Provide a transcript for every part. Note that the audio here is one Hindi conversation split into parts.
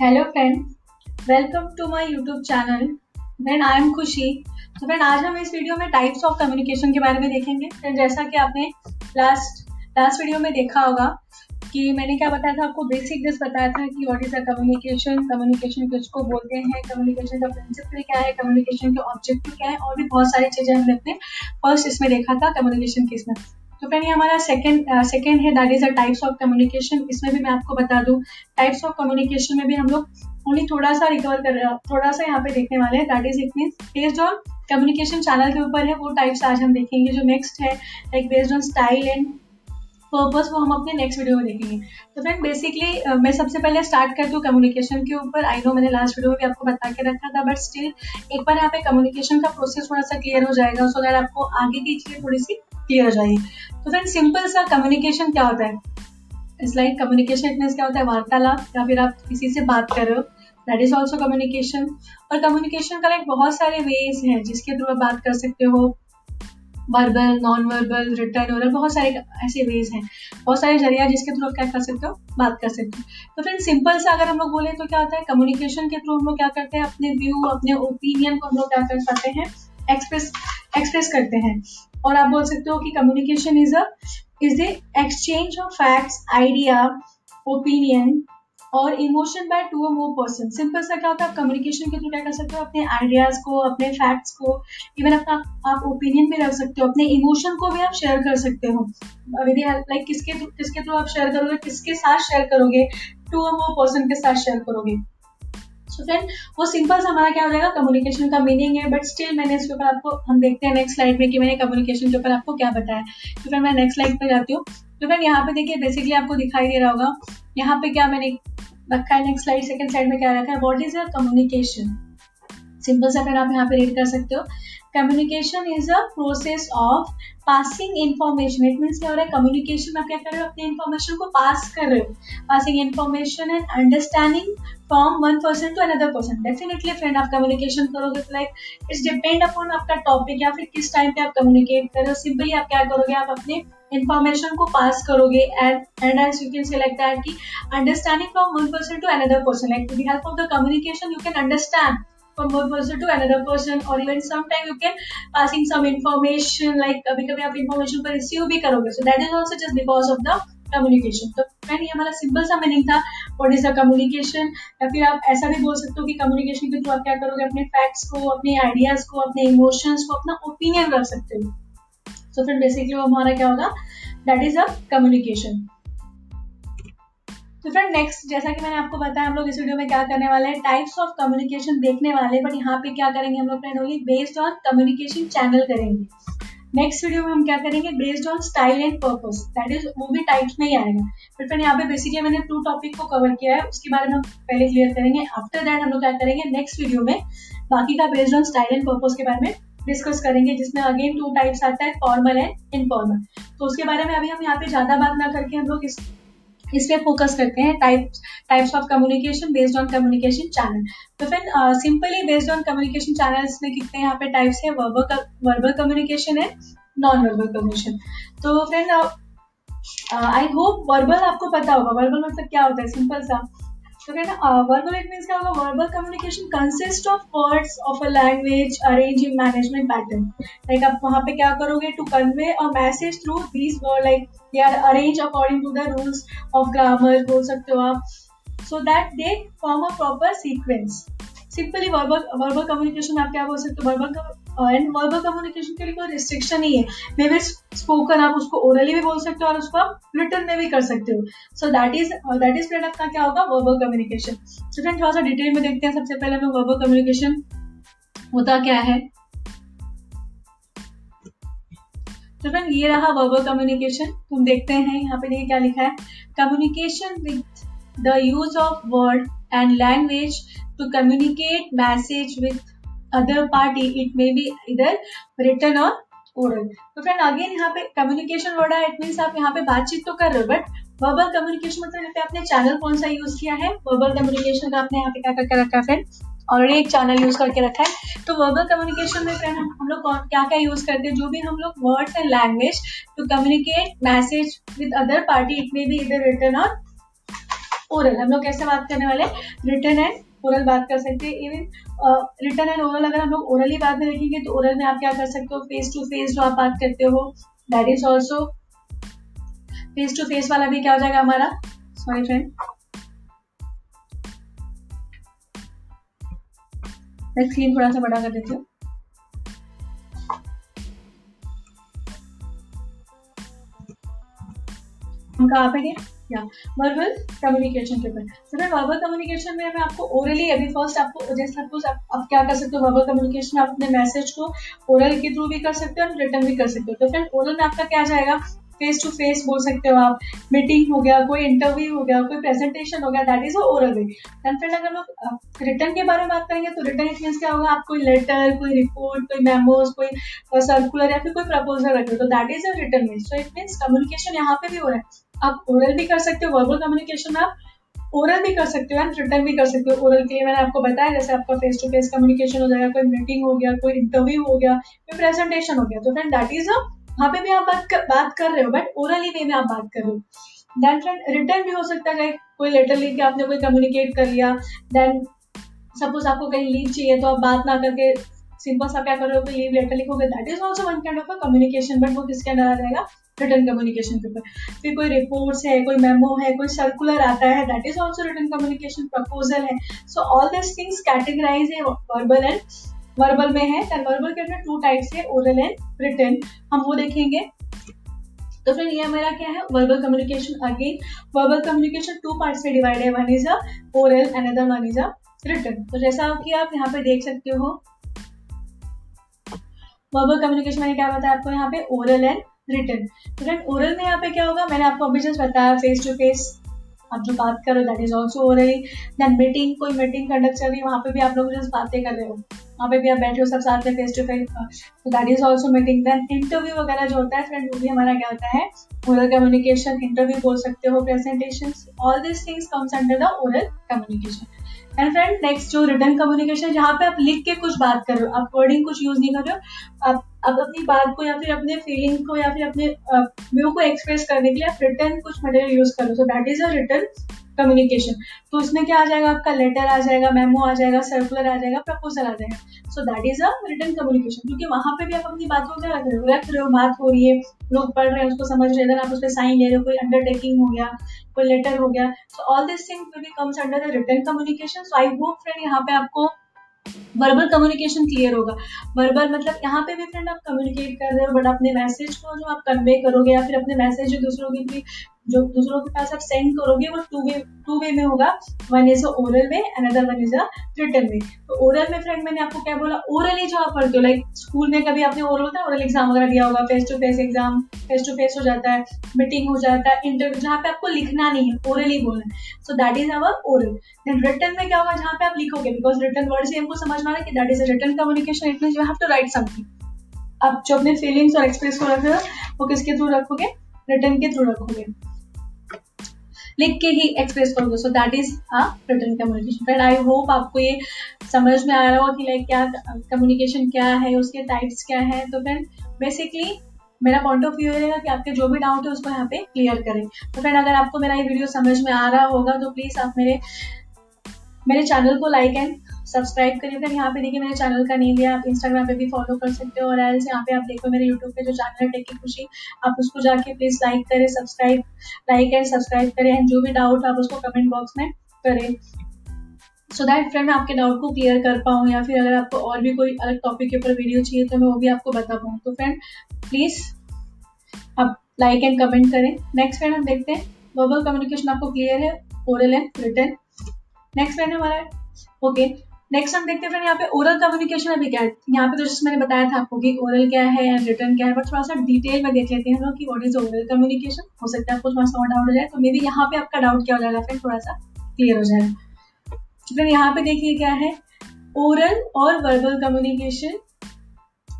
Hello friend welcome to my YouTube channel friend I am खुशी तो फ्रेंड आज हम इस वीडियो में टाइप्स ऑफ़ कम्युनिकेशन के बारे में देखेंगे। फ्रेंड जैसा कि आपने लास्ट लास्ट वीडियो में देखा होगा कि मैंने क्या बताया था, आपको बेसिक जस्ट बताया था कि what is a communication communication किसको बोलते हैं कम्युनिकेशन का प्रिंसिपल क्या है कम्युनिकेशन के ऑब्जेक्टिव क्या है, और भी बहुत सारी चीज़ें हमने अपने फ़र्स्ट इसमें देखा था कम्युनिकेशन किसमें तो फ्रेंड ये हमारा सेकंड सेकंड है that is a types of communication इसमें भी मैं आपको बता दूँ टाइप्स ऑफ़ कम्युनिकेशन में भी हम लोग ओनली थोड़ा सा रिकवर कर रहे हैं थोड़ा सा यहाँ पे देखने वाले हैं. That is it mean based on communication channel के ऊपर है, वो टाइप्स आज हम देखेंगे जो नेक्स्ट है. Like based on style and purpose वो हम अपने नेक्स्ट वीडियो में देखेंगे. तो फ्रेंड बेसिकली मैं सबसे पहले स्टार्ट करती हूँ कम्युनिकेशन के ऊपर. आई नो मैंने लास्ट वीडियो में भी आपको बता के रखा था बट स्टिल एक बार यहाँ पे कम्युनिकेशन का प्रोसेस थोड़ा सा क्लियर हो जाएगा. सो दैट आपको आगे की चीज़ें थोड़ी सी क्लियर हो तो फ्रेंड सिंपल सा कम्युनिकेशन क्या होता है? इट्स लाइक कम्युनिकेशन इट क्या होता है? वार्तालाप, या फिर आप किसी से बात कर रहे हो दैट इज़ ऑल्सो कम्युनिकेशन और कम्युनिकेशन का लाइक बहुत सारे वेज हैं जिसके थ्रू आप बात कर सकते हो। Verbal non verbal written oral बहुत सारे ऐसे वेज हैं। बहुत सारे ज़रिया जिसके थ्रू आप क्या कर सकते हो? बात कर सकते हो। तो फ्रेंड सिंपल से अगर हम लोग बोले तो क्या होता है? कम्युनिकेशन के थ्रू हम लोग क्या करते हैं? अपने व्यू अपने ओपिनियन को हम लोग क्या कर पाते हैं? एक्सप्रेस एक्सप्रेस करते हैं। और आप बोल सकते हो कि communication is a is the exchange of facts idea opinion और emotion by two more person simple सा क्या होता है? आप कम्युनिकेशन के थ्रू क्या कर सकते हो? अपने आइडियाज़ को, अपने फैक्ट्स को इवन अपना, आप ओपिनियन भी रख सकते हो। अपने इमोशन को भी आप शेयर कर सकते हो। विद लाइक किसके किसके थ्रू आप शेयर करोगे? किसके साथ शेयर करोगे? टू अ मोर पर्सन के साथ शेयर करोगे। सो फ्रेंड वो सिंपल सा हमारा क्या हो जाएगा? कम्युनिकेशन का मीनिंग है बट स्टिल मैंने इसके ऊपर आपको, हम देखते हैं नेक्स्ट स्लाइड में कि मैंने कम्युनिकेशन के ऊपर आपको क्या बताया तो फिर मैं नेक्स्ट स्लाइड पर जाती हूँ। तो फ्रेंड यहाँ पे देखिए बेसिकली आपको दिखाई दे रहा होगा, यहाँ पे क्या मैंने रखा है नेक्स्ट स्लाइड सेकंड साइड में क्या रखा है? What is a communication simple सा फिर आप यहाँ पे रीड कर सकते हो। Communication is a process of passing information it means क्या हो रहा है कम्युनिकेशन आप क्या कर रहे हो? अपने इन्फॉर्मेशन को पास कर रहे हो। Passing information and understanding from one person to another person definitely friend आप कम्युनिकेशन करोगे तो लाइक इट्स डिपेंड अपॉन आपका टॉपिक या फिर किस टाइम पे आप कम्युनिकेट कर रहे हो। सिंपली आप क्या करोगे? आप अपने इन्फॉर्मेशन को पास करोगे and and as you can select that कि understanding from one person to another person like with help of the communication you can understand from one person to another person, or even sometime you can passing some information, like, कभी कभी आप information को receive भी करोगे। So, that is also just because of the communication. तो फ्रेंड ये हमारा सिंपल सा मीनिंग था व्हाट इज़ द कम्युनिकेशन या फिर आप ऐसा भी बोल सकते हो कि कम्युनिकेशन के थ्रू आप क्या करोगे? अपने फैक्ट्स को, अपने आइडियाज़ को, अपने इमोशंस को, अपना ओपिनियन रख सकते हो। सो फ्रेंड बेसिकली वो हमारा क्या होगा? दैट इज़ अ कम्युनिकेशन तो फ्रेंड नेक्स्ट जैसा कि मैंने आपको बताया, हम लोग इस वीडियो में क्या करने वाले हैं? टाइप्स ऑफ़ कम्युनिकेशन देखने वाले बट यहाँ पे क्या करेंगे हम लोग friend only based on communication channel करेंगे। नेक्स्ट वीडियो में हम क्या करेंगे? Based on style and purpose that is वो भी टाइप्स में ही आएगा। बट फ्रेंड यहाँ पे बेसिकली मैंने टू टॉपिक को कवर किया है, उसके बारे में हम पहले क्लियर करेंगे। आफ्टर दैट हम लोग क्या करेंगे? नेक्स्ट वीडियो में बाकी का based on style and purpose के बारे में डिस्कस करेंगे, जिसमें अगेन टू टाइप्स आता है फॉर्मल एंड इनफॉर्मल तो उसके बारे में अभी हम यहाँ पे ज़्यादा बात ना करके हम लोग इस इस पे फोकस करते हैं types types of communication based on communication channel तो फिर simply based on communication channels में कितने यहाँ पे टाइप्स है? वर्बल वर्बल कम्युनिकेशन है नॉन वर्बल कम्युनिकेशन तो फ्रेंड आई होप वर्बल आपको पता होगा. वर्बल मतलब क्या होता है? सिंपल सा. तो कहना वर्बल इट मीन्स क्या होगा? Verbal communication consist of words of a language arrange in management pattern like आप वहाँ पे क्या करोगे? To convey a message through these word like they are arrange according to the rules of grammar बोल सकते हो आप. So that they form a proper sequence simply verbal verbal communication आप क्या बोल सकते हो? वर्बल एंड वर्बल कम्युनिकेशन के लिए कोई रिस्ट्रिक्शन नहीं है। मे बी स्पोकन आप उसको ओरली भी बोल सकते हो और उसको आप रिटर्न में भी कर सकते हो। So that is that is friend आपका क्या होगा? वर्बल कम्युनिकेशन सो फ्रेंड थोड़ा सा डिटेल में देखते हैं। सबसे पहले हमें वर्बल कम्युनिकेशन होता क्या है? तो फ्रेंड ये रहा वर्बल कम्युनिकेशन तुम देखते हैं, यहाँ पे देखिए क्या लिखा है। Communication with the use of word and language to communicate message with other party, it may be either written or oral. तो फ्रेंड अगेन यहाँ पे कम्युनिकेशन वर्ड है इट मीन्स आप यहाँ पे बातचीत तो कर रहे हो बट वर्बल कम्युनिकेशन मतलब यहाँ पे आपने चैनल कौन सा यूज़ किया है? वर्बल कम्युनिकेशन का आपने यहाँ पे क्या करके रखा है फ्रेंड ऑलरेडी एक चैनल यूज़ करके रखा है। तो वर्बल कम्युनिकेशन में फ्रेंड हम लोग क्या क्या यूज़ करते हैं? जो भी हम लोग words and language to communicate message with other party it may be either written और ओरल हम लोग कैसे बात करने वाले रिटर्न एंड ओरल बात कर सकते हैं. इवन रिटर्न एंड ओरल अगर हम लोग ओरल बात में देखेंगे तो ओरल में आप क्या कर सकते हो? फेस टू फेस जो आप बात करते हो that is also face to face वाला भी क्या हो जाएगा हमारा? सॉरी फ्रेंड मैं स्क्रीन थोड़ा सा बड़ा कर देती हूँ. कहाँ पे गए या वर्बल कम्युनिकेशन के ऊपर सर वर्बल कम्युनिकेशन में मैं आपको ओरली अभी फ़र्स्ट आपको जैसे आप, आप क्या कर सकते हो? वर्बल कम्युनिकेशन आप अपने मैसेज को ओरल के थ्रू भी कर सकते हो और रिटर्न भी कर सकते हो। तो फ्रेंड ओरल में आपका क्या जाएगा? फेस टू फेस बोल सकते हो आप। मीटिंग हो गया कोई इंटरव्यू हो गया कोई प्रेजेंटेशन हो गया that is oral way and friend अगर लोग रिटर्न के बारे में बात करेंगे तो रिटर्न मीन क्या होगा? आप कोई लेटर कोई रिपोर्ट कोई मेमोज कोई सर्कुलर या फिर कोई प्रपोजल रखे तो that is a written mean so it mean communication यहाँ पे भी हो रहा है। आप ओरल भी कर सकते हो वर्बल कम्युनिकेशन आप ओरल भी कर सकते हो एंड रिटर्न भी कर सकते हो ओरल के लिए। मैंने आपको बताया जैसे आपका फेस टू फेस कम्युनिकेशन हो जाएगा कोई मीटिंग हो गया कोई इंटरव्यू हो गया कोई प्रेजेंटेशन हो गया। तो फ्रेंड दैट इज़ वहाँ पे भी आप बात कर, बात कर रहे हो बट ओरली वे में आप बात कर रहे हो। देन फ्रेंड रिटर्न भी हो सकता है कोई लेटर लिख के आपने कोई कम्युनिकेट कर लिया देन सपोज़ आपको कहीं लीव चाहिए तो आप बात ना करके सिंपल सा क्या करोगे लीव लेटर लिखोगे। That is also one kind of a communication but वो किसके अंदर आ जाएगा? रिटर्न कम्युनिकेशन के ऊपर फिर कोई रिपोर्ट्स है, कोई मेमो है, कोई सर्कुलर आता है that is also written communication proposal है. So all this things categorise है वर्बल एंड वर्बल में है. एंड वर्बल के अंदर टू टाइप्स है ओरल एंड रिटर्न हम वो देखेंगे. तो फिर ये मेरा क्या है? Verbal communication again verbal communication two part से डिवाइड है. One is a oral another one is a written तो जैसा कि आप यहाँ पे देख सकते हो वर्बल कम्युनिकेशन मैंने क्या बताया आपको? यहाँ पे ओरल एंड रिटर्न तो फ्रेंड ओरल में यहाँ पे क्या होगा? मैंने आपको अभी जस्ट बताया फेस टू फेस आप जो बात करो दैट इज़ ऑल्सो हो रही देन मीटिंग कोई मीटिंग कंडक्ट कर रही है, वहाँ पे भी आप लोग जस्ट बातें कर रहे हो। वहाँ पे भी आप बैठे हो सब साथ में फेस टू फेस तो that is also meeting then interview वगैरह जो होता है फ्रेंड वो भी हमारा क्या होता है? ओरल कम्युनिकेशन इंटरव्यू बोल सकते हो presentation all this things comes under the oral communication and friend next जो रिटर्न कम्युनिकेशन जहाँ पे आप लिख के कुछ बात कर रहे हो, आप वर्डिंग कुछ यूज़ नहीं कर रहे हो, आप आप अपनी बात को या फिर अपने फीलिंग को या फिर अपने व्यू को एक्सप्रेस करने के लिए आप रिटर्न कुछ मटेरियल यूज़ कर। So that is a written communication तो उसमें क्या आ जाएगा? आपका लेटर आ जाएगा मेमो आ जाएगा सर्कुलर आ जाएगा प्रपोजल आ जाएगा। So that is a written communication क्योंकि वहाँ पे भी आप अपनी बात को क्या रख रहे हो? रख रहे हो, बात हो रही है, लोग पढ़ रहे हैं, उसको समझ रहे हैं। आप उस पर साइन ले रहे हो, कोई अंडरटेकिंग हो गया, कोई लेटर हो गया so all this thing comes under the written communication so I hope friend यहाँ पे आपको वर्बल कम्युनिकेशन क्लियर होगा। वर्बल मतलब यहाँ पे भी फ्रेंड आप कम्युनिकेट कर रहे हो बट अपने मैसेज को जो आप कन्वे करोगे या फिर अपने मैसेज जो दूसरों के जो दूसरों के पास आप सेंड करोगे, वो टू वे टू वे में होगा one is oral way another one is a written way तो ओरल में फ्रेंड मैंने आपको क्या बोला? ओरली जो आप पढ़ते हो। लाइक स्कूल में कभी आपने ओरल होता है ओरल एग्ज़ाम वगैरह दिया होगा face to face exam face to face हो जाता है मीटिंग हो जाता है इंटरव्यू जहाँ पे आपको लिखना नहीं है ओरली बोलना so that is our oral then written में क्या होगा? जहाँ पे आप लिखोगे बिकॉज़ रिटर्न वर्ड से हमको समझ में आ रहा है कि that is a written communication it mean you have to write something आप जो अपने फीलिंग्स और एक्सप्रेस को रख हो, वो किसके थ्रू रखोगे? रिटर्न के थ्रू रखोगे। लिख के ही एक्सप्रेस करोगे। So that is a written communication friend I hope आपको ये समझ में आ रहा हो कि लाइक क्या कम्युनिकेशन क्या है, उसके टाइप्स क्या है। तो फ्रेंड बेसिकली मेरा पॉइंट ऑफ़ व्यू रहेगा कि आपके जो भी डाउट है उसको यहाँ पे क्लियर करें। तो फ्रेंड अगर आपको मेरा ये वीडियो समझ में आ रहा होगा तो प्लीज़ आप मेरे मेरे चैनल को लाइक एंड सब्सक्राइब करिए। फिर यहाँ पे देखिए मेरे चैनल का नेम दिया, आप इंस्टाग्राम पे भी फॉलो कर सकते हो और एल्स यहाँ पे आप देखो मेरे यूट्यूब पे जो चैनल है टेक खुशी आप उसको जाके प्लीज़ लाइक करें सब्सक्राइब लाइक एंड सब्सक्राइब करें एंड जो भी डाउट आप उसको कमेंट बॉक्स में करें। सो दैट फ्रेंड मैं आपके डाउट को क्लियर कर पाऊँ या फिर अगर आपको और भी कोई अलग टॉपिक के ऊपर वीडियो चाहिए तो मैं वो भी आपको बता पाऊँ तो फ्रेंड प्लीज़ आप लाइक एंड कमेंट करें। नेक्स्ट फ्रेंड हम देखते हैं। वर्बल कम्युनिकेशन आपको क्लियर है oral and written next friend हमारा ओके नेक्स्ट हम देखते हैं फ्रेंड यहाँ पे ओरल कम्युनिकेशन अभी क्या है? यहाँ पे तो जैसे मैंने बताया था आपको कि ओरल क्या है एंड रिटर्न क्या है बट थोड़ा सा डिटेल में देख लेते हैं लोग कि व्हाट इज़ ओरल कम्युनिकेशन हो सकता है आपको थोड़ा सा और डाउट हो जाए तो मे बी यहाँ पे आपका डाउट क्या हो जाएगा फिर थोड़ा सा क्लियर हो जाएगा। फिर यहाँ पे देखिए क्या है? ओरल और वर्बल कम्युनिकेशन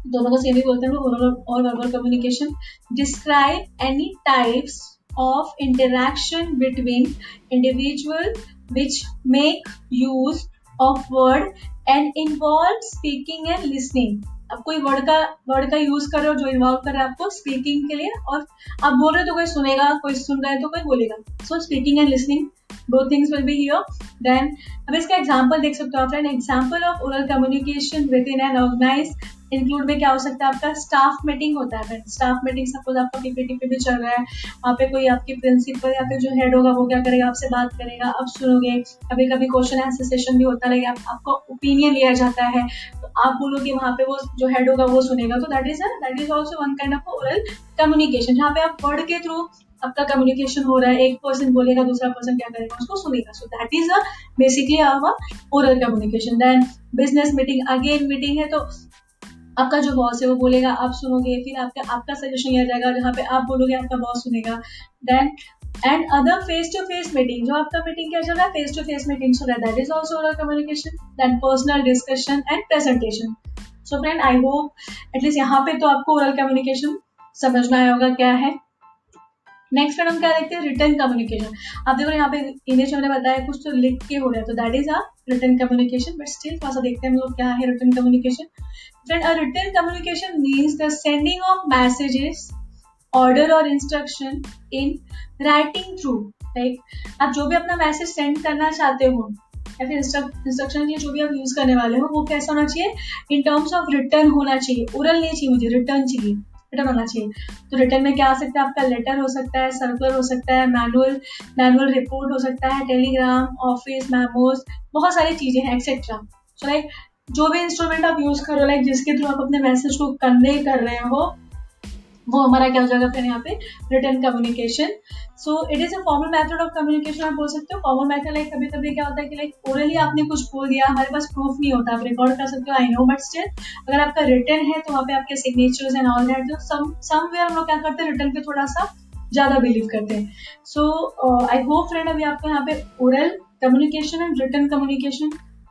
दोनों को सेम ही बोलते हैं ओरल और verbal communication describe any types of interaction between individual which make use of word and involve speaking and listening. अब कोई वर्ड का वर्ड का यूज़ कर रहे हो, जो इन्वॉल्व कर रहा है आपको स्पीकिंग के लिए, और आप बोल रहे हो तो कोई सुनेगा, कोई सुन रहा है तो कोई बोलेगा। सो स्पीकिंग एंड लिसनिंग दो things will be here. Then अब इसका एग्ज़ाम्पल देख सकते हो आप friend example of oral communication within an organise include में क्या हो सकता है? आपका स्टाफ मीटिंग होता है। स्टाफ मीटिंग सपोज़ आपका पीपीटी पे भी चल रहा है। वहाँ पे कोई आपकी प्रिंसिपल या फिर जो हेड होगा वो क्या करेगा? आपसे बात करेगा। आप सुनोगे। कभी कभी क्वेश्चन आंसर सेशन भी होता है आप, आपको ओपिनियन लिया जाता है। तो आप बोलोगे वहाँ पे वो जो हेड होगा वो सुनेगा। तो that is that is also one kind of oral communication जहाँ पे आप वर्ड के थ्रू आपका कम्युनिकेशन हो रहा है। एक पर्सन बोलेगा दूसरा पर्सन क्या करेगा? उसको सुनेगा। So that is a basically our oral communication then business meeting again meeting है तो आपका जो बॉस है वो बोलेगा, आप सुनोगे, फिर आपका आपका सजेशन लिया जाएगा जहाँ पे आप बोलोगे, आपका बॉस सुनेगा। Then and other face to face meeting जो आपका मीटिंग क्या चल रहा है? फेस टू फेस मीटिंग हो। रहा है that is also communication then personal discussion and presentation so friend I hope at least यहाँ पे तो आपको ओरल कम्युनिकेशन समझना आया होगा क्या है। नेक्स्ट फ्रेंड हम क्या देखते हैं? रिटर्न कम्युनिकेशन आप देखो यहाँ पे इंग्लिश हमने बताया, कुछ तो लिख के हो रहा है तो that is a written communication but still थोड़ा सा देखते हैं हम लोग क्या है written communication friend a written communication means the sending of messages order और instruction in writing through like आप जो भी अपना मैसेज सेंड करना चाहते हो, या फिर इंस्ट्रक्शन जो भी आप यूज़ करने वाले हो, वो कैसा होना चाहिए? इन टर्म्स ऑफ़ रिटर्न होना चाहिए ओरल नहीं चाहिए मुझे रिटर्न चाहिए रिटर्न होना चाहिए। तो रिटर्न में क्या आ सकता है? आपका लेटर हो सकता है सर्कुलर हो सकता है मैनुअल मैनुअल रिपोर्ट हो सकता है टेलीग्राम ऑफ़िस मैमोज बहुत सारी चीज़ें हैं एक्सेट्रा सो लाइक जो भी इंस्ट्रूमेंट आप यूज़ कर रहे हो लाइक जिसके थ्रू आप अपने मैसेज को कन्वे कर रहे हो, वो हमारा क्या हो जाएगा फिर यहाँ पे? Written communication so it is a formal method of communication आप बोल सकते हो। फॉर्मल मेथड लाइक कभी कभी क्या होता है कि लाइक ओरली आपने कुछ बोल दिया, हमारे पास प्रूफ नहीं होता। आप रिकॉर्ड कर सकते हो आई नो बट स्टिल अगर आपका रिटर्न है तो वहाँ पे आपके signatures and all that some somewhere हम लोग क्या करते हैं रिटर्न पे थोड़ा सा ज़्यादा बिलीव करते हैं। सो आई होप फ्रेंड अभी आपको यहाँ पे oral communication and written communication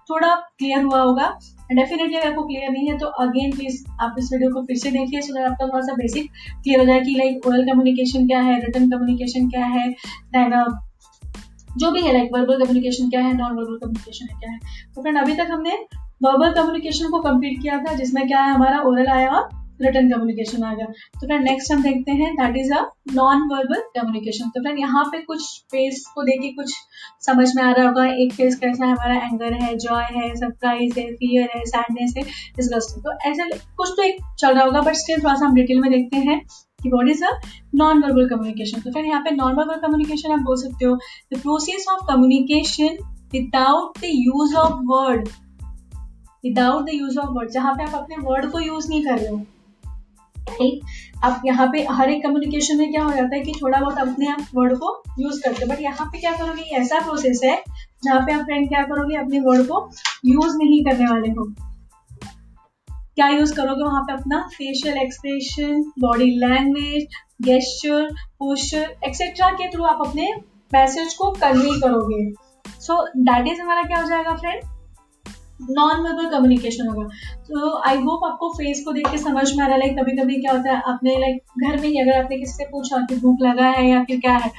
थोड़ा क्लियर हुआ होगा। डेफिनेटली अगर आपको क्लियर नहीं है तो अगेन प्लीज़ आप इस वीडियो को फिर से देखिए सो दैट आपका थोड़ा सा बेसिक क्लियर हो जाए कि लाइक ओरल कम्युनिकेशन क्या है रिटर्न कम्युनिकेशन क्या है देन जो भी है लाइक वर्बल कम्युनिकेशन क्या है नॉन वर्बल कम्युनिकेशन है, क्या है। तो फ्रेंड अभी तक हमने वर्बल कम्युनिकेशन को कंप्लीट किया था, जिसमें क्या है, हमारा ओरल आया और रिटर्न कम्युनिकेशन आ गया। तो फ्रेंड नेक्स्ट हम देखते हैं that is a non verbal communication तो फ्रेंड यहाँ पे कुछ फेस को देखिए कुछ समझ में आ रहा होगा। एक फेस कैसा है, हमारा एंगर है जॉय है सरप्राइज़ है फियर है सैडनेस है डिस्गस्ट तो ऐसे कुछ तो एक चल रहा होगा बट स्टिल थोड़ा सा हम डिटेल में देखते हैं कि what is a non verbal communication तो फिर यहाँ पे नॉन वर्बल कम्युनिकेशन आप बोल सकते हो। The process of communication without the use of word without the use of word जहाँ पे आप अपने वर्ड को यूज़ नहीं कर रहे हो ठीक अब यहाँ पे हर एक कम्युनिकेशन में क्या हो जाता है कि थोड़ा बहुत अपने आप वर्ड को यूज़ करते हैं। बट यहाँ पे क्या करोगे? ऐसा प्रोसेस है जहाँ पे आप फ्रेंड क्या करोगे? अपने वर्ड को यूज़ नहीं करने वाले हो। क्या यूज़ करोगे? वहाँ पे अपना facial expression body language gesture posture etcetera के थ्रू आप अपने मैसेज को कन्वे करोगे। सो दैट इज़ हमारा क्या हो जाएगा फ्रेंड नॉन वर्बल कम्युनिकेशन होगा। तो आई होप आपको फेस को देख के समझ में आ रहा है लाइक कभी कभी क्या होता है, आपने लाइक घर में ही अगर आपने किसी से पूछा कि भूख लगा है या फिर क्या है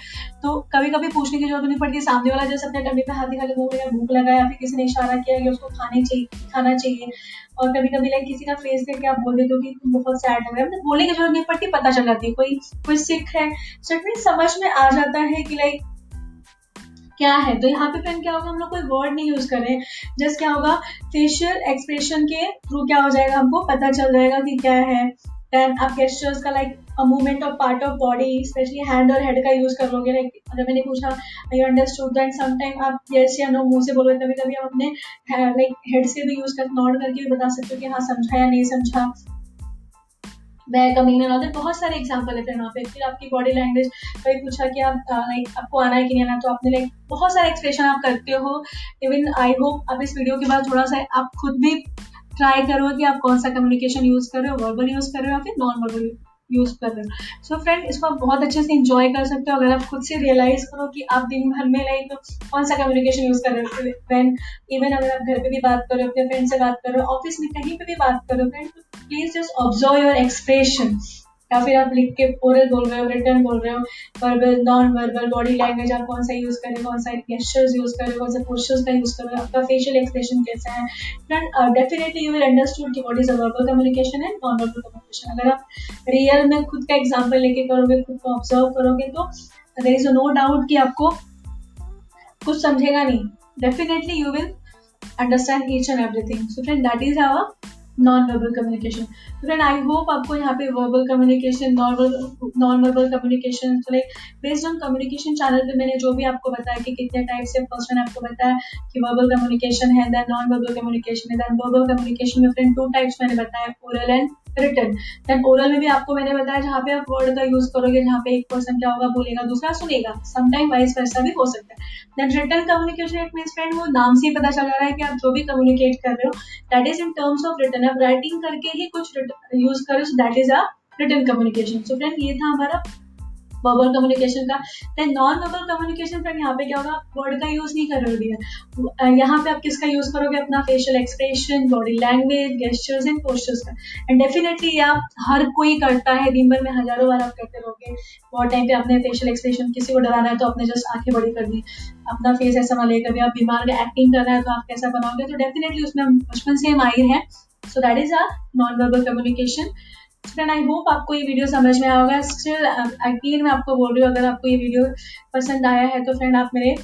तो कभी कभी पूछने की ज़रूरत नहीं पड़ती। सामने वाला जैसे अपने डब्बे पे हाथ दिखा के भूख लगा है या फिर किसी ने इशारा किया कि उसको खाने चाहिए, खाना चाहिए। और कभी कभी लाइक किसी का फेस देख के आप बोल देते हो कि बहुत सैड लग रहा है बोलने की ज़रूरत नहीं पड़ती, पता चल जाती है। कोई कोई सिख है सो समझ में आ जाता है कि लाइक क्या है? तो यहाँ पे फ्रेंड क्या होगा? हम लोग कोई वर्ड नहीं यूज़ कर रहे जस्ट क्या होगा? फेशियल एक्सप्रेशन के थ्रू क्या हो जाएगा? हमको पता चल जाएगा कि क्या है। देन आप गेस्टर्स का like a movement of part of body specially hand और हेड का यूज़ कर लोगे। लाइक अगर मैंने पूछा you understood then some time आप यस या नो मुँह से बोलोगे। कभी कभी आप अपने लाइक हेड से भी यूज़ कर नॉट करके भी बता सकते हो कि हाँ समझा या नहीं समझा। मैं कमीन एंड बहुत सारे एग्ज़ाम्पल है फिर वहाँ पे। फिर आपकी बॉडी लैंग्वेज कभी पूछा कि आप लाइक आपको आना है कि नहीं आना तो आपने लाइक बहुत सारे एक्सप्रेशन आप करते हो। इवन आई होप आप इस वीडियो के बाद थोड़ा सा आप खुद भी ट्राई करो कि आप कौन सा कम्युनिकेशन यूज़ कर रहे हो वर्बल यूज़ कर रहे हो या फिर नॉन वर्बल यूज़ कर रहे हो। सो फ्रेंड इसको आप बहुत अच्छे से इंजॉय कर सकते हो। अगर आप खुद से रियलाइज़ करो कि आप दिन भर में लाइक कौन सा कम्युनिकेशन यूज़ कर रहे हो। फ्रेंड इवन अगर आप घर पे भी बात करो अपने फ्रेंड से बात करो ऑफ़िस में कहीं पे भी बात करो friend please just observe your expression या फिर आप लिख के ओरल बोल रहे हो रिटर्न बोल रहे हो verbal non verbal body language आप कौन सा यूज़ करें, कौन सा गेस्टर्स यूज़ करें, कौन सा पोस्टर्स का यूज़ करें, आपका फेशियल एक्सप्रेशन कैसा है? डेफिनेटली यू विल अंडरस्टूड कि what is a verbal communication and non verbal communication अगर आप रियल में खुद का एग्ज़ाम्पल लेके करोगे, खुद को ऑब्ज़र्व करोगे तो देर इज़ नो डाउट कि आपको कुछ समझेगा नहीं। Definitely you will understand each and everything so friend that is our non verbal communication friend I hope आपको यहाँ पे verbal communication normal non verbal communication like based on communication channel पे मैंने जो भी आपको बताया कि कितने टाइप से फ़र्स्ट मैंने आपको बताया कि वर्बल कम्युनिकेशन है देन नॉन वर्बल कम्युनिकेशन है देन वर्बल कम्युनिकेशन में फ्रेंड टू टाइप्स मैंने बताया oral and written then oral में भी आपको मैंने बताया जहाँ पे आप वर्ड का यूज़ करोगे, जहाँ पे एक पर्सन क्या होगा, बोलेगा, दूसरा सुनेगा. समटाइम वाइस वैसा भी हो सकता है. Then written communication it mean friend वो नाम से ही पता चल रहा है कि आप जो भी कम्युनिकेट कर रहे हो that is in terms of written आप राइटिंग करके ही कुछ यूज़ करो so that is a written communication so friend ये था हमारा वर्बल कम्युनिकेशन का। Then non verbal communication friend यहाँ पे क्या होगा? वर्ड का यूज़ नहीं कर रहे हो यहाँ पे आप किसका यूज़ करोगे? अपना facial expression body language gestures and postures का। एंड डेफिनेटली आप हर कोई करता है, दिन भर में हज़ारों बार आप करते रहोगे। बहुत टाइम पे अपने फेशियल एक्सप्रेशन किसी को डराना है तो अपने जस्ट आँखें बड़ी कर दी। अपना फेस ऐसा मान कभी आप बीमार एक्टिंग कर रहे हैं तो आप कैसा बनाओगे? तो डेफिनेटली उसमें बचपन से हम माहिर है। So that is our non verbal communication friend I hope आपको ये वीडियो समझ में आया होगा। स्टिल अगेन मैं आपको बोल रही हूँ, अगर आपको ये वीडियो पसंद आया है तो फ्रेंड आप मेरे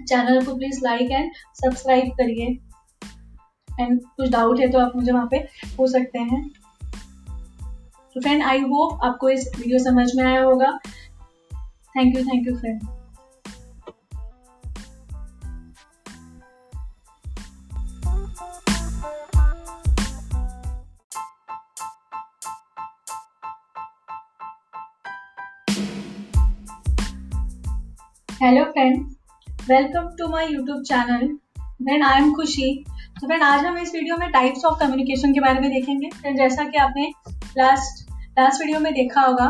चैनल को प्लीज़ लाइक एंड सब्सक्राइब करिए। एंड कुछ डाउट है तो आप मुझे वहाँ पे पूछ सकते हैं। तो फ्रेंड आई होप आपको इस वीडियो समझ में आया होगा। Thank you thank you friend hello friend welcome to my YouTube channel friend I am Khushi तो फ्रेंड आज हम इस वीडियो में टाइप्स ऑफ़ कम्युनिकेशन के बारे में देखेंगे। फ्रेंड जैसा कि आपने लास्ट लास्ट वीडियो में देखा होगा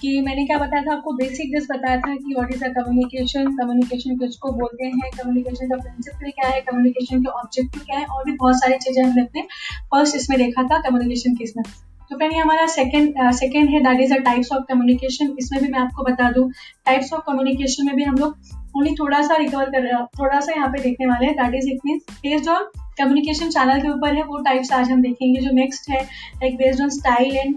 कि मैंने क्या बताया था, आपको बेसिक जस्ट बताया था कि what is a communication communication किसको बोलते हैं कम्युनिकेशन का प्रिंसिपल क्या है कम्युनिकेशन के ऑब्जेक्टिव क्या है, और भी बहुत सारी चीज़ें हमने अपने फ़र्स्ट इसमें देखा था कम्युनिकेशन के इसमें तो फ्रेंड ये हमारा सेकंड सेकंड है. That is a types of communication इसमें भी मैं आपको बता दूँ. टाइप्स ऑफ़ कम्युनिकेशन में भी हम लोग ओनली थोड़ा सा रिकवर कर रहे हैं थोड़ा सा यहाँ पे देखने वाले हैं. That is it mean based on communication channel के ऊपर है. वो टाइप्स आज हम देखेंगे जो नेक्स्ट है. Like based on style and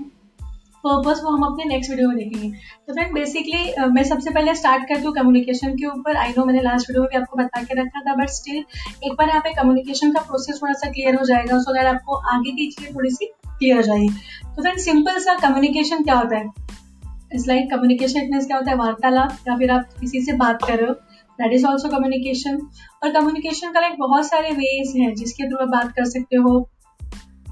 purpose वो हम अपने नेक्स्ट वीडियो में देखेंगे. तो फ्रेंड बेसिकली मैं सबसे पहले स्टार्ट कर दूँ कम्युनिकेशन के ऊपर. आई नो मैंने लास्ट वीडियो में भी आपको बता के रखा था बट स्टिल एक बार यहाँ पे कम्युनिकेशन का प्रोसेस थोड़ा सा क्लियर हो जाएगा. सो दैट आपको आगे की चीज़ें थोड़ी सी क्लियर हो जाएगी तो फ्रेंड सिंपल सा कम्युनिकेशन क्या होता है? इट्स लाइक कम्युनिकेशन इतने क्या होता है? वार्तालाप, या फिर आप किसी से बात कर रहे हो दैट इज़ ऑल्सो कम्युनिकेशन और कम्युनिकेशन का लाइक बहुत सारे वेज हैं जिसके थ्रू आप बात कर सकते हो।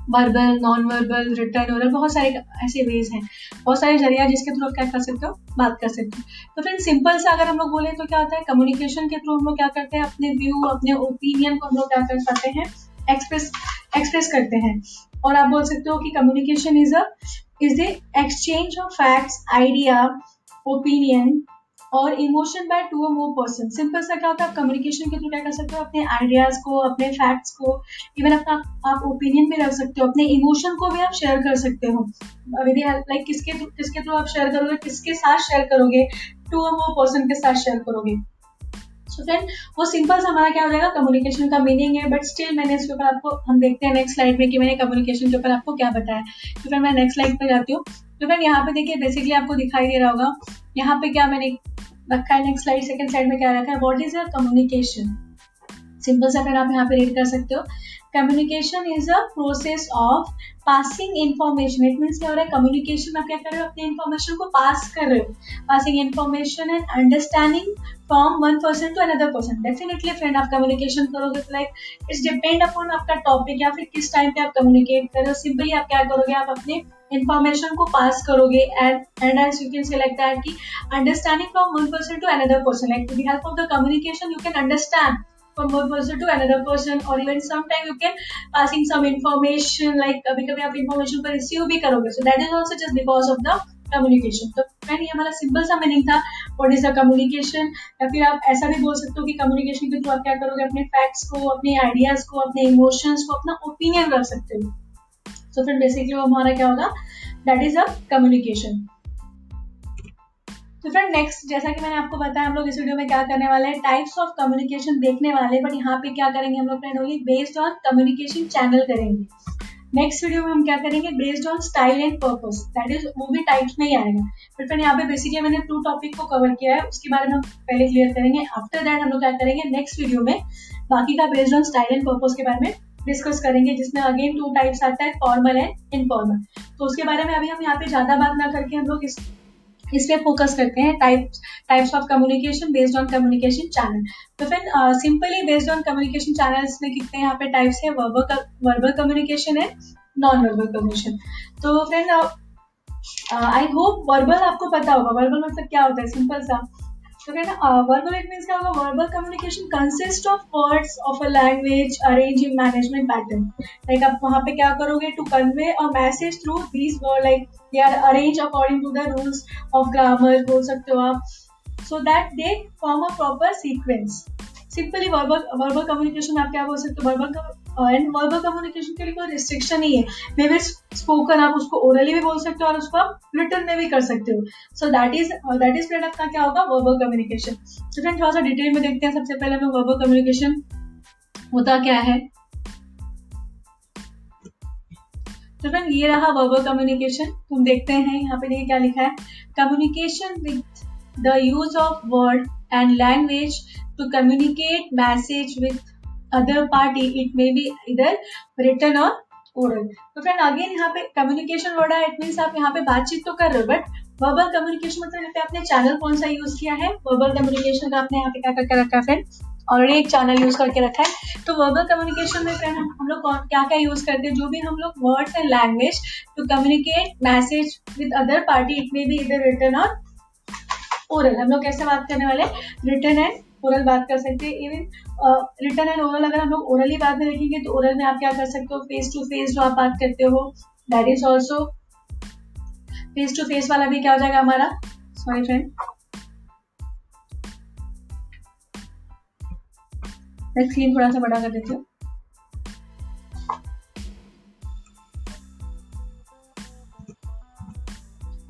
Verbal non verbal written oral बहुत सारे ऐसे वेज हैं। बहुत सारे ज़रिया जिसके थ्रू आप क्या कर सकते हो? बात कर सकते हो। तो फ्रेंड सिंपल से अगर हम लोग बोले तो क्या होता है? कम्युनिकेशन के थ्रू हम लोग क्या करते हैं? अपने व्यू अपने ओपिनियन को हम लोग क्या कर पाते हैं? एक्सप्रेस एक्सप्रेस करते हैं। और आप बोल सकते हो कि communication is a is the exchange of facts idea opinion और emotion by two or more person simple सा क्या होता है? कम्युनिकेशन के थ्रू क्या कर सकते हो? अपने आइडियाज़ को, अपने फैक्ट्स को इवन अपना, आप ओपिनियन भी रख सकते हो। अपने इमोशन को भी आप शेयर कर सकते हो। विद लाइक किसके किसके थ्रू आप शेयर करोगे? किसके साथ शेयर करोगे? टू और मोर पर्सन के साथ शेयर करोगे। सो फ्रेंड वो सिंपल सा हमारा क्या हो जाएगा? कम्युनिकेशन का मीनिंग है बट स्टिल मैंने इसके ऊपर आपको, हम देखते हैं नेक्स्ट स्लाइड में कि मैंने कम्युनिकेशन के ऊपर आपको क्या बताया। तो फिर मैं नेक्स्ट स्लाइड पर जाती हूँ। तो फ्रेंड यहाँ पे देखिए बेसिकली आपको दिखाई दे रहा होगा, यहाँ पे क्या मैंने रखा है नेक्स्ट स्लाइड सेकंड साइड में क्या रखा है? What is a communication simple सा फिर आप यहाँ पे रीड कर सकते हो। Communication is a process of passing information it mean क्या हो रहा है? कम्युनिकेशन आप क्या कर रहे हो? अपने इन्फॉर्मेशन को पास कर रहे हो। Passing information and understanding from one person to another person definitely friend आप कम्युनिकेशन करोगे तो लाइक इट्स डिपेंड अपॉन आपका टॉपिक या फिर किस टाइम पे आप कम्युनिकेट कर रहे हो। सिंपली आप क्या करोगे? आप अपने इन्फॉर्मेशन को पास करोगे and and as you can say like that कि understanding from one person to another person like with help of the communication you can understand from one person to another person, or even sometime you can passing some information, like कभी कभी आप information को receive भी करोगे। So, that is also just because of the communication तो फ्रेंड ये हमारा सिंपल सा मीनिंग था व्हाट इज़ द कम्युनिकेशन या फिर आप ऐसा भी बोल सकते हो कि कम्युनिकेशन के थ्रू आप क्या करोगे? अपने फैक्ट्स को, अपने आइडियाज़ को, अपने इमोशंस को, अपना ओपिनियन रख सकते हो। सो फ्रेंड बेसिकली वो हमारा क्या होगा? दैट इज़ अ कम्युनिकेशन तो फ्रेंड नेक्स्ट जैसा कि मैंने आपको बताया, हम लोग इस वीडियो में क्या करने वाले हैं? टाइप्स ऑफ़ कम्युनिकेशन देखने वाले बट यहाँ पे क्या करेंगे हम लोग? Friend only based on communication channel करेंगे। नेक्स्ट वीडियो में हम क्या करेंगे? Based on style and purpose that is वो भी टाइप्स में ही आएगा। फिर फिर यहाँ पे बेसिकली मैंने टू टॉपिक को कवर किया है, उसके बारे में हम पहले क्लियर करेंगे। आफ्टर दैट हम लोग क्या करेंगे? नेक्स्ट वीडियो में बाकी का based on style and purpose के बारे में डिस्कस करेंगे, जिसमें अगेन टू टाइप्स आता है फॉर्मल एंड इनफॉर्मल तो उसके बारे में अभी हम यहाँ पे ज़्यादा बात ना करके हम लोग इस इस पे फोकस करते हैं types of communication based on communication channel तो फिर simply based on communication channels में कितने यहाँ पे टाइप्स है? वर्बल कम्युनिकेशन है नॉन वर्बल कम्युनिकेशन तो फ्रेंड आई होप वर्बल आपको पता होगा। वर्बल मतलब क्या होता है? सिंपल सा। तो कहना वर्बल इट मीन्स क्या होगा? Verbal communication consist of words of a language arrange in management pattern like आप वहाँ पे क्या करोगे? To convey a message through these word like they are arrange according to the rules of grammar बोल सकते हो आप. So that they form a proper sequence simply verbal verbal communication आप क्या बोल सकते हो? वर्बल एंड वर्बल कम्युनिकेशन के लिए कोई रिस्ट्रिक्शन नहीं है। मे बी स्पोकन आप उसको ओरली भी बोल सकते हो और उसको आप रिटर्न में भी कर सकते हो। So that is that is friend आपका क्या होगा? वर्बल कम्युनिकेशन तो फ्रेंड थोड़ा सा डिटेल में देखते हैं। सबसे पहले हमें वर्बल कम्युनिकेशन होता क्या है? तो फ्रेंड ये रहा वर्बल कम्युनिकेशन तुम देखते हैं, यहाँ पे देखिए क्या लिखा है। Communication with the use of word and language to communicate message with other party it may be either written or oral. तो फ्रेंड अगेन यहाँ पे कम्युनिकेशन वर्ड है इट मीन आप यहाँ पे बातचीत तो कर रहे हो बट वर्बल कम्युनिकेशन मतलब यहाँ पे आपने चैनल कौन सा यूज़ किया है? वर्बल कम्युनिकेशन का आपने यहाँ पे क्या करके रखा है फ्रेंड ऑलरेडी एक चैनल यूज़ करके रखा है। तो वर्बल कम्युनिकेशन में फ्रेंड हम लोग क्या क्या यूज़ करते हैं? जो भी हम लोग words and language to communicate message with other party it may be either written or oral हम लोग कैसे बात करने वाले रिटर्न एंड ओरल बात कर सकते हैं इवन रिटर्न एंड ओरल अगर हम लोग ओरली बात में देखेंगे तो ओरल में आप क्या कर सकते हो? फेस टू फेस जो आप बात करते हो that is also face to face वाला भी क्या हो जाएगा हमारा? सॉरी फ्रेंड मैं स्क्रीन थोड़ा सा बड़ा कर देती हूँ।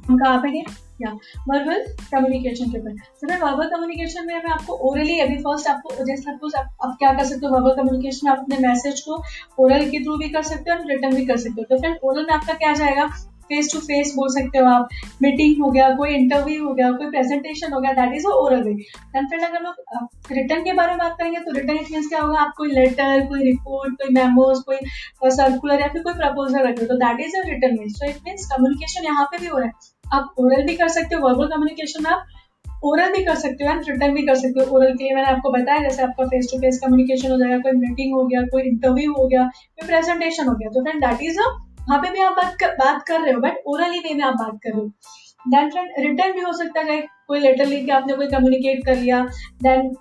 हम कहाँ पे गए या वर्बल कम्युनिकेशन के ऊपर तो फिर वर्बल कम्युनिकेशन में मैं आपको ओरली अभी फ़र्स्ट आपको जैसे सपोज़ आप, क्या कर सकते हो? वर्बल कम्युनिकेशन आप अपने मैसेज को ओरल के थ्रू भी कर सकते हो और रिटर्न भी कर सकते हो। तो फिर ओरल में आपका क्या जाएगा? फेस टू फेस बोल सकते हो आप। मीटिंग हो गया कोई इंटरव्यू हो गया कोई प्रेजेंटेशन हो गया that is oral way then friend अगर लोग रिटर्न के बारे में बात करेंगे तो रिटर्न इट क्या होगा? आप कोई लेटर कोई रिपोर्ट कोई मेमोज कोई सर्कुलर या फिर कोई प्रपोजल रखे तो that is a written mean so it mean communication यहाँ पे भी हो रहा है। आप ओरल भी कर सकते हो वर्बल कम्युनिकेशन आप ओरल भी कर सकते हो एंड रिटर्न भी कर सकते हो ओरल के लिए। मैंने आपको बताया जैसे आपका फेस टू फेस कम्युनिकेशन हो जाएगा कोई मीटिंग हो गया कोई इंटरव्यू हो गया कोई प्रेजेंटेशन हो गया। तो फ्रेंड दैट इज़ वहाँ पे भी आप बात कर, बात कर रहे हो बट ओरली वे में आप बात कर रहे हो। देन फ्रेंड रिटर्न भी हो सकता है कोई लेटर लिख के आपने कोई कम्युनिकेट कर लिया देन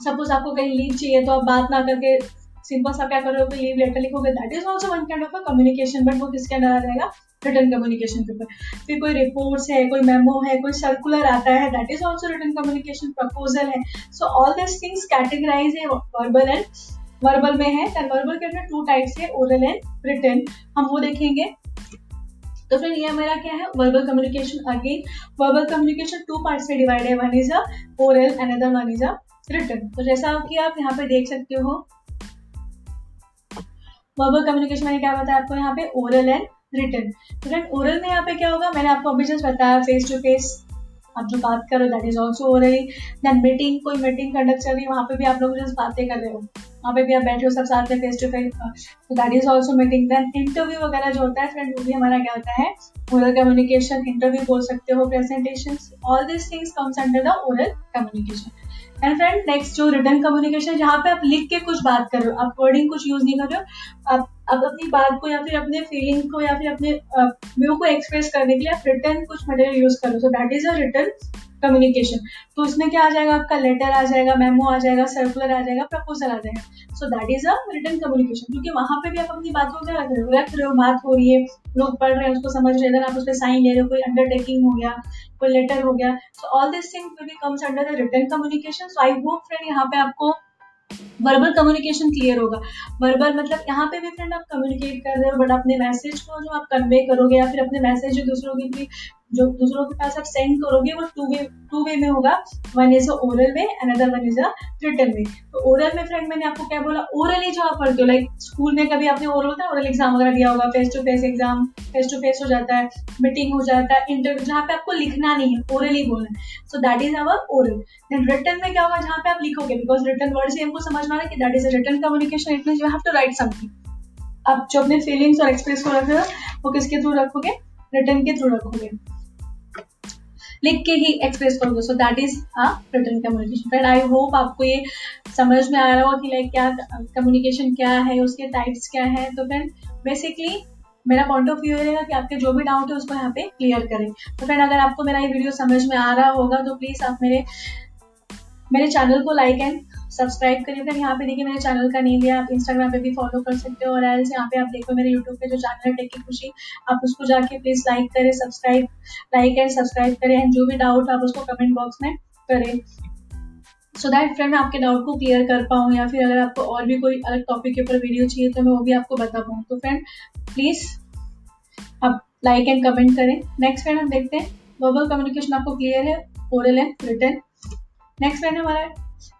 सपोज़ आपको कहीं लीव चाहिए तो आप बात ना करके सिंपल सा क्या करोगे लीव लेटर लिखोगे that is also one kind of a communication but वो किसके अंदर आ जाएगा? रिटर्न कम्युनिकेशन के ऊपर फिर कोई रिपोर्ट्स है, कोई मेमो है, कोई सर्कुलर आता है that is also written communication proposal है. So all this things categorize है वर्बल एंड वर्बल में है. वर्बल के अंदर टू टाइप्स है ओरल एंड रिटर्न हम वो देखेंगे. तो फिर ये मेरा क्या है? Verbal communication again verbal communication two part से डिवाइड है. One is a oral another one is a written तो जैसा कि आप यहाँ पे देख सकते हो वर्बल कम्युनिकेशन मैंने क्या बताया आपको? यहाँ पे ओरल एंड रिटर्न तो फ्रेंड ओरल में यहाँ पे क्या होगा? मैंने आपको अभी जस्ट बताया फेस टू फेस आप जो बात करो दैट इज़ ऑल्सो हो रही देन मीटिंग कोई मीटिंग कंडक्ट चल रही है, वहाँ पे भी आप लोग जस्ट बातें कर रहे हो। वहाँ पे भी आप बैठे हो सब साथ में फेस टू फेस तो that is also meeting then interview वगैरह जो होता है फ्रेंड वो भी हमारा क्या होता है? ओरल कम्युनिकेशन इंटरव्यू बोल सकते हो presentation all this things comes under the oral communication and friend next जो रिटर्न कम्युनिकेशन जहाँ पे आप लिख के कुछ बात कर रहे हो, आप वर्डिंग कुछ यूज़ नहीं कर रहे हो, आप आप अपनी बात को या फिर अपने फीलिंग को या फिर अपने व्यू को एक्सप्रेस करने के लिए आप रिटर्न कुछ मटेरियल यूज़ करो। So that is a written communication तो उसमें क्या आ जाएगा? आपका लेटर आ जाएगा मेमो आ जाएगा सर्कुलर आ जाएगा प्रपोजल आ जाएगा। So that is a written communication क्योंकि वहाँ पे भी आप अपनी बात को क्या रख रहे हो? रख रहे हो, बात हो रही है, लोग पढ़ रहे हैं, उसको समझ रहे हैं आप उस पर साइन ले रहे हो, कोई अंडरटेकिंग हो गया, कोई लेटर हो गया। So all this thing comes under the written communication so I hope friend यहाँ पे आपको वर्बल कम्युनिकेशन क्लियर होगा। वर्बल मतलब यहाँ पे भी फ्रेंड आप कम्युनिकेट कर रहे हो बट अपने मैसेज को जो आप कन्वे करोगे या फिर अपने मैसेज जो दूसरों के जो दूसरों के पास आप सेंड करोगे, वो टू वे टू वे में होगा। One is oral way another one is a written way तो ओरल में फ्रेंड मैंने आपको क्या बोला? ओरली जो आप पढ़ते हो लाइक स्कूल में कभी आपने ओरल होता है ओरल एग्ज़ाम वगैरह दिया होगा face to face exam face to face हो जाता है मीटिंग हो जाता है इंटरव्यू जहाँ पे आपको लिखना नहीं है ओरली बोलना है। So that is our oral then written में क्या होगा, जहाँ पे आप लिखोगे बिकॉज़ रिटर्न वर्ड से हमको समझ में आ रहा है कि that is a written communication it mean you have to write something आप जो अपने फीलिंग्स और एक्सप्रेस को रख वो किसके थ्रू रखोगे? रिटर्न के थ्रू रखोगे। लिख के ही एक्सप्रेस करोगे। So that is a written communication friend I hope आपको ये समझ में आ रहा होगा कि लाइक क्या कम्युनिकेशन क्या है, उसके टाइप्स क्या है। तो फ्रेंड बेसिकली मेरा पॉइंट ऑफ़ व्यू रहेगा कि आपके जो भी डाउट है उसको यहाँ पे क्लियर करें। तो फ्रेंड अगर आपको मेरा ये वीडियो समझ में आ रहा होगा तो प्लीज़ आप मेरे मेरे चैनल को लाइक एंड सब्सक्राइब करिए। फिर यहाँ पे देखिए मेरे चैनल का नेम दिया, आप इंस्टाग्राम पे भी फॉलो कर सकते हो और एल्स यहाँ पे आप देखो मेरे यूट्यूब पे जो चैनल है टेक खुशी, आप उसको जाके प्लीज़ लाइक करें सब्सक्राइब लाइक एंड सब्सक्राइब करें एंड जो भी डाउट आप उसको कमेंट बॉक्स में करें। सो दैट फ्रेंड मैं आपके डाउट को क्लियर कर पाऊँ या फिर अगर आपको और भी कोई अलग टॉपिक के ऊपर वीडियो चाहिए तो मैं वो भी आपको बता पाऊँ तो फ्रेंड प्लीज़ आप लाइक एंड कमेंट करें। नेक्स्ट फ्रेंड हम देखते हैं। वर्बल कम्युनिकेशन आपको क्लियर है oral and written next friend हमारा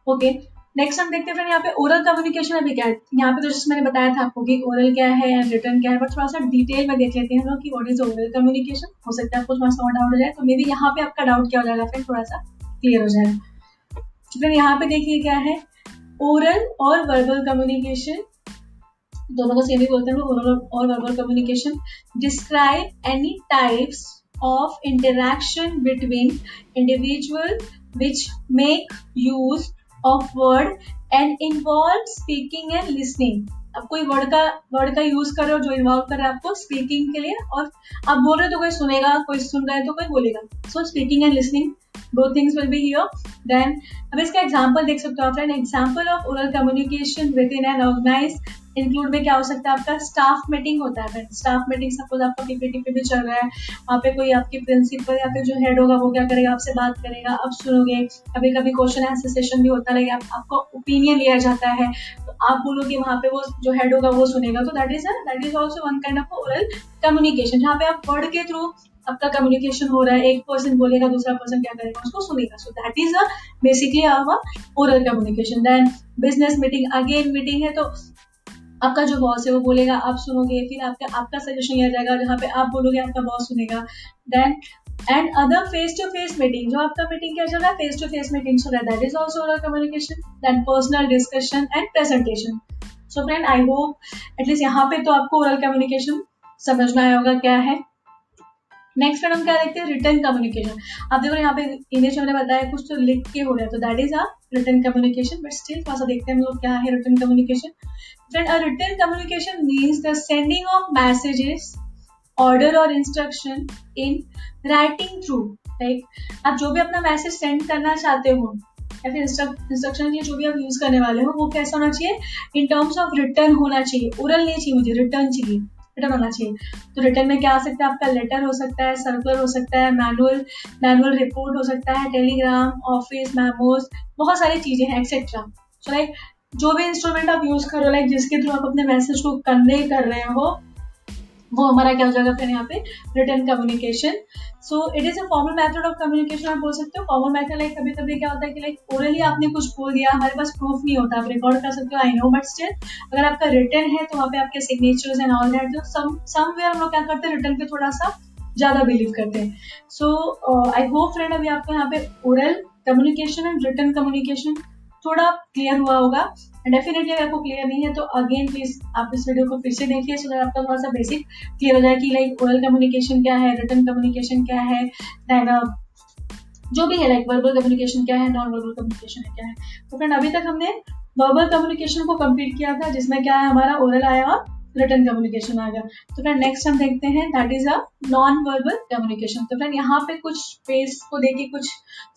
ओके नेक्स्ट हम देखते हैं फ्रेंड यहाँ पे ओरल कम्युनिकेशन अभी क्या है? यहाँ पे तो जैसे मैंने बताया था आपको कि ओरल क्या है एंड रिटर्न क्या है बट थोड़ा सा डिटेल में देख लेते हैं हम लोग कि व्हाट इज़ ओरल कम्युनिकेशन हो सकता है आपको थोड़ा सा डाउट हो जाए तो मे बी यहाँ पे आपका डाउट क्या हो जाएगा फ्रेंड थोड़ा सा क्लियर हो जाएगा तो फिर यहाँ पे देखिए क्या है? ओरल और वर्बल कम्युनिकेशन दोनों को सेम ही बोलते हैं ओरल और verbal communication describe any types of interaction between individual which make use of word and involve speaking and listening. अब कोई वर्ड का वर्ड का यूज़ कर रहे हो जो इन्वॉल्व कर रहा है आपको स्पीकिंग के लिए और आप बोल रहे हो तो कोई सुनेगा, कोई सुन रहा है तो कोई बोलेगा। सो speaking and listening both things will be here. Then अब इसका एग्ज़ाम्पल देख सकते हो आप friend example of oral communication within an organize include में क्या हो सकता है आपका? स्टाफ मीटिंग होता है फ्रेंड स्टाफ मीटिंग सपोज़ आपका पीपीटी पे भी चल रहा है वहाँ पे कोई आपकी प्रिंसिपल या फिर जो हेड होगा वो क्या करेगा? आपसे बात करेगा आप सुनोगे कभी कभी क्वेश्चन आंसर सेशन भी होता आप, आपको ओपिनियन लिया जाता है तो आप बोलोगे वहाँ पे वो जो हेड होगा वो सुनेगा. तो that is that is also one kind of oral communication जहाँ पे आप वर्ड के थ्रू आपका कम्युनिकेशन हो रहा है, एक पर्सन बोलेगा, दूसरा पर्सन क्या करेगा, उसको सुनेगा। So that is a basically our oral communication then business meeting again meeting है तो आपका जो बॉस है, वो बोलेगा, आप सुनोगे, फिर आपका आपका सजेशन लिया जाएगा जहाँ पे आप बोलोगे, आपका बॉस सुनेगा। Then and other face to face meeting जो आपका मीटिंग क्या चल रहा है फेस टू फेस मीटिंग है that is also oral communication then personal discussion and presentation so friend I hope at least यहाँ पे तो आपको ओरल कम्युनिकेशन समझना आया होगा क्या है। नेक्स्ट हम क्या देखते हैं? रिटर्न कम्युनिकेशन आप देखो यहाँ पे इमेज मैंने बताया, कुछ तो लिख के हो रहा है तो that is a written communication but still थोड़ा सा देखते हैं हम लोग क्या है written communication friend a written communication means the sending of messages order और instruction in writing through like आप जो भी अपना मैसेज सेंड करना चाहते हो, या फिर इंस्ट्रक्शन के जो भी आप यूज़ करने वाले हो, वो कैसा होना चाहिए? इन टर्म्स ऑफ़ रिटर्न होना चाहिए। ओरल नहीं चाहिए मुझे रिटर्न चाहिए। रिटर्न होना चाहिए। तो रिटर्न में क्या आ सकता है? आपका लेटर हो सकता है सर्कुलर हो सकता है मैनुअल मैनुअल रिपोर्ट हो सकता है टेलीग्राम ऑफ़िस मैमोज बहुत सारी चीज़ें हैं एक्सेट्रा सो लाइक जो भी इंस्ट्रूमेंट आप यूज़ करो लाइक जिसके थ्रू आप अपने मैसेज को कन्वे कर रहे हो वो हमारा क्या हो जाएगा फिर यहाँ पे written communication so it is a formal method of communication आप बोल सकते हो। फॉर्मल मेथड लाइक कभी कभी क्या होता है कि लाइक ओरली आपने कुछ बोल दिया, हमारे पास प्रूफ नहीं होता, आप रिकॉर्ड कर सकते हो आई नो बट स्टिल अगर आपका रिटर्न है तो वहाँ पे आपके सिग्नेचर्स एंड ऑल दैट तो सम समवेयर हम लोग क्या करते हैं रिटर्न पे थोड़ा सा ज़्यादा बिलीव करते हैं। सो आई होप फ्रेंड अभी आपको यहाँ पे oral communication and written communication थोड़ा क्लियर हुआ होगा। डेफिनेटली अगर आपको क्लियर नहीं है तो अगेन प्लीज़ आप इस वीडियो को फिर से देखिए सो आपका थोड़ा सा बेसिक क्लियर हो जाए कि लाइक ओरल कम्युनिकेशन क्या है रिटर्न कम्युनिकेशन क्या है देन जो भी है लाइक वर्बल कम्युनिकेशन क्या है नॉन वर्बल कम्युनिकेशन है, क्या है। तो फ्रेंड अभी तक हमने वर्बल कम्युनिकेशन को कंप्लीट किया था, जिसमें क्या है, हमारा ओरल आया और रिटर्न कम्युनिकेशन आ गया। तो फ्रेंड नेक्स्ट हम देखते हैं that is a non verbal communication तो फ्रेंड यहाँ पे कुछ फेस को देखिए, कुछ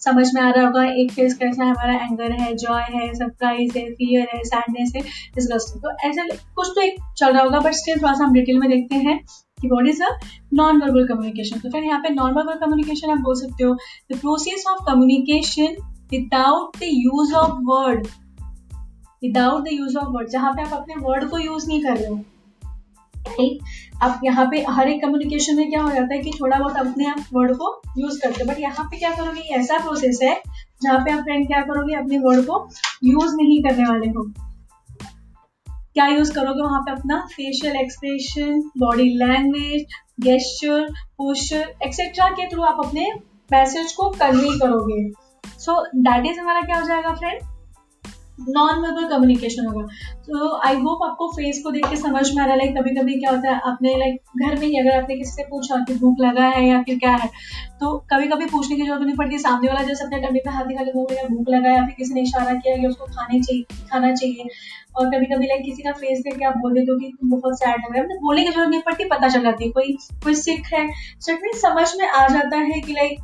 समझ में आ रहा होगा, एक फेस कैसा है, हमारा एंगर है जॉय है सरप्राइज़ है फियर है सैडनेस है डिस्गस्ट तो ऐसे कुछ तो एक चल रहा होगा बट स्टिल थोड़ा सा हम डिटेल में देखते हैं कि what is a non verbal communication तो फिर यहाँ पे नॉन वर्बल कम्युनिकेशन आप बोल सकते हो the process of communication without the use of word without the use of word जहाँ पे आप अपने वर्ड को यूज़ नहीं कर रहे हो राइट अब यहाँ पे हर एक कम्युनिकेशन में क्या हो जाता है कि थोड़ा बहुत अपने आप वर्ड को यूज़ करते हो। बट यहाँ पे क्या करोगे? ऐसा प्रोसेस है, जहाँ पे आप फ्रेंड क्या करोगे? अपने वर्ड को यूज़ नहीं करने वाले हो। क्या यूज़ करोगे? वहाँ पे अपना facial expression body language gesture posture etcetera के थ्रू आप अपने मैसेज को कन्वे करोगे। सो दैट इज़ हमारा क्या हो जाएगा फ्रेंड नॉन वर्बल कम्युनिकेशन होगा। तो आई होप आपको फेस को देख के समझ में आ रहा है लाइक कभी कभी क्या होता है, आपने लाइक घर में ही अगर आपने किसी से पूछा कि भूख लगा है या फिर क्या है तो कभी कभी पूछने की ज़रूरत नहीं पड़ती सामने वाला जैसे अपने टम्मी पे हाथ दिखा बोल या भूख लगा है, या फिर किसी ने इशारा किया कि उसको खाने चाहिए, खाना चाहिए। और कभी कभी लाइक किसी का फेस देख के आप बोल देते हो कि बहुत सैड लग रहा है। मतलब बोलने की ज़रूरत नहीं पड़ती, पता चल जाती है, कोई कोई सिख है सो समझ में आ जाता है कि लाइक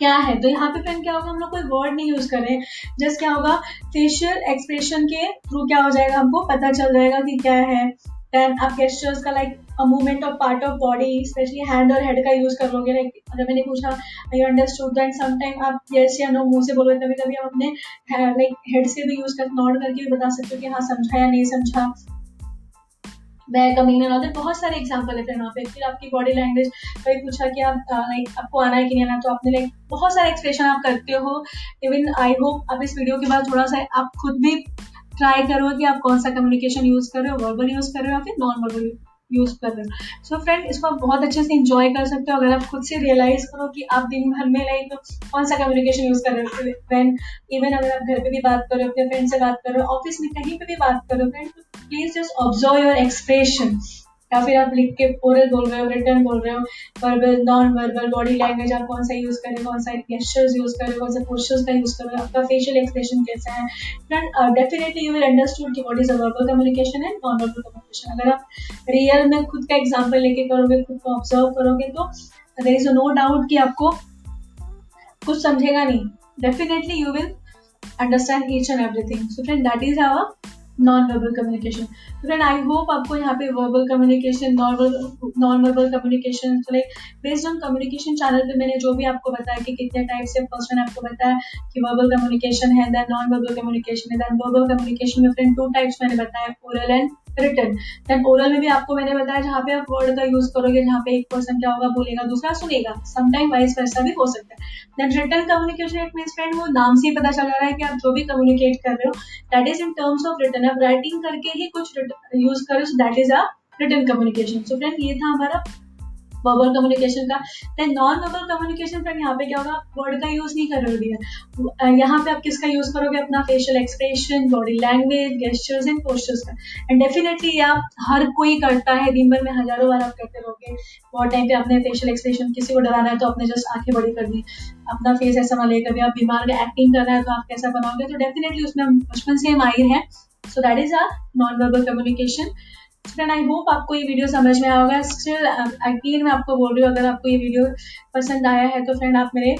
क्या है? तो यहाँ पे फ्रेंड क्या होगा? हम लोग कोई वर्ड नहीं यूज़ कर हैं। जस्ट क्या होगा? फेशियल एक्सप्रेशन के थ्रू क्या हो जाएगा? हमको पता चल जाएगा कि क्या है। देन आप गेस्टर्स का like a movement of part of body specially hand और हेड का यूज़ कर लोगे। लाइक अगर मैंने पूछा आई अंडरस्टूड दैट समटाइम आप यस या नो मुँह से बोलोगे। कभी कभी आप अपने लाइक हेड से भी यूज़ कर नॉट करके भी बता सकते हो कि हाँ समझा या नहीं समझा। मैं कमीन ऑल बहुत सारे एग्ज़ाम्पल लेते हैं वहाँ पे। फिर आपकी बॉडी लैंग्वेज कभी पूछा कि आप लाइक आपको आना है कि नहीं आना तो आपने लाइक बहुत सारे एक्सप्रेशन आप करते हो। इवन आई होप आप इस वीडियो के बाद थोड़ा सा आप खुद भी ट्राई करो कि आप कौन सा कम्युनिकेशन यूज़ कर रहे हो वर्बल यूज़ कर रहे हो या फिर नॉन वर्बल यूज़ कर रहे हो। सो फ्रेंड इसको आप बहुत अच्छे से इंजॉय कर सकते हो। अगर आप खुद से रियलाइज़ करो कि आप दिन भर में लाइक कौन सा कम्युनिकेशन यूज़ कर रहे हो फ्रेंड इवन अगर आप घर पे भी बात करो अपने फ्रेंड से बात करो ऑफ़िस में कहीं पे भी बात करो friend please just observe your expression या फिर आप लिख के ओरल बोल रहे हो रिटर्न बोल रहे हो verbal non verbal body language आप कौन सा यूज़ करें कौन सा गेस्टर्स यूज़ करें कौन सा पोस्टर्स का यूज़ करें आपका फेशियल एक्सप्रेशन कैसा है? डेफिनेटली यू विल अंडरस्टूड कि what is a verbal communication and non verbal communication अगर आप रियल में खुद का एग्ज़ाम्पल लेके करोगे, खुद को ऑब्ज़र्व करोगे तो देर इज़ नो डाउट कि आपको कुछ समझेगा नहीं। Definitely you will understand each and everything so friend that is our non verbal communication friend I hope आपको यहाँ पे verbal communication non verbal communication like based on communication channel पे मैंने जो भी आपको बताया कि कितने टाइप से फ़र्स्ट मैंने आपको बताया कि वर्बल कम्युनिकेशन है देन नॉन वर्बल कम्युनिकेशन है देन वर्बल कम्युनिकेशन में फ्रेंड टू टाइप्स मैंने बताया oral and written then oral में भी आपको मैंने बताया जहाँ पे आप वर्ड का यूज़ करोगे, जहाँ पे एक पर्सन क्या होगा, बोलेगा, दूसरा सुनेगा। समटाइम वाइस वैसा भी हो सकता है। Then written communication it mean friend वो नाम से ही पता चल रहा है कि आप जो भी कम्युनिकेट कर रहे हो that is in terms of written आप राइटिंग करके ही कुछ यूज़ करो so that is a written communication so friend ये था हमारा वर्बल कम्युनिकेशन का then non verbal communication friend यहाँ पे क्या होगा? वर्ड का यूज़ नहीं कर रहे हो यहाँ पे आप किसका यूज़ करोगे? अपना facial expression body language gestures and postures का। एंड डेफिनेटली आप हर कोई करता है, दिन भर में हज़ारों बार आप करते रहोगे। बहुत टाइम पे अपने फेशियल एक्सप्रेशन किसी को डराना है तो अपने जस्ट आँखें बड़ी कर दी। अपना फेस ऐसा बना लेकर कभी आप बीमार एक्टिंग करना है तो आप कैसा बनाओगे? तो डेफिनेटली उसमें बचपन से माहिर है। So that is a non verbal communication friend I hope आपको ये वीडियो समझ में आया स्टिल अगेन मैं आपको बोल रही हूँ, अगर आपको ये वीडियो पसंद आया है तो फ्रेंड आप मेरे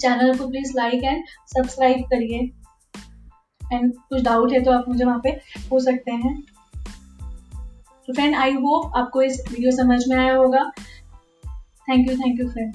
चैनल को प्लीज़ लाइक एंड सब्सक्राइब करिए। एंड कुछ डाउट है तो आप मुझे वहाँ पे हो सकते हैं। तो फ्रेंड आई होप आपको इस वीडियो समझ में आया होगा। Thank you thank you friend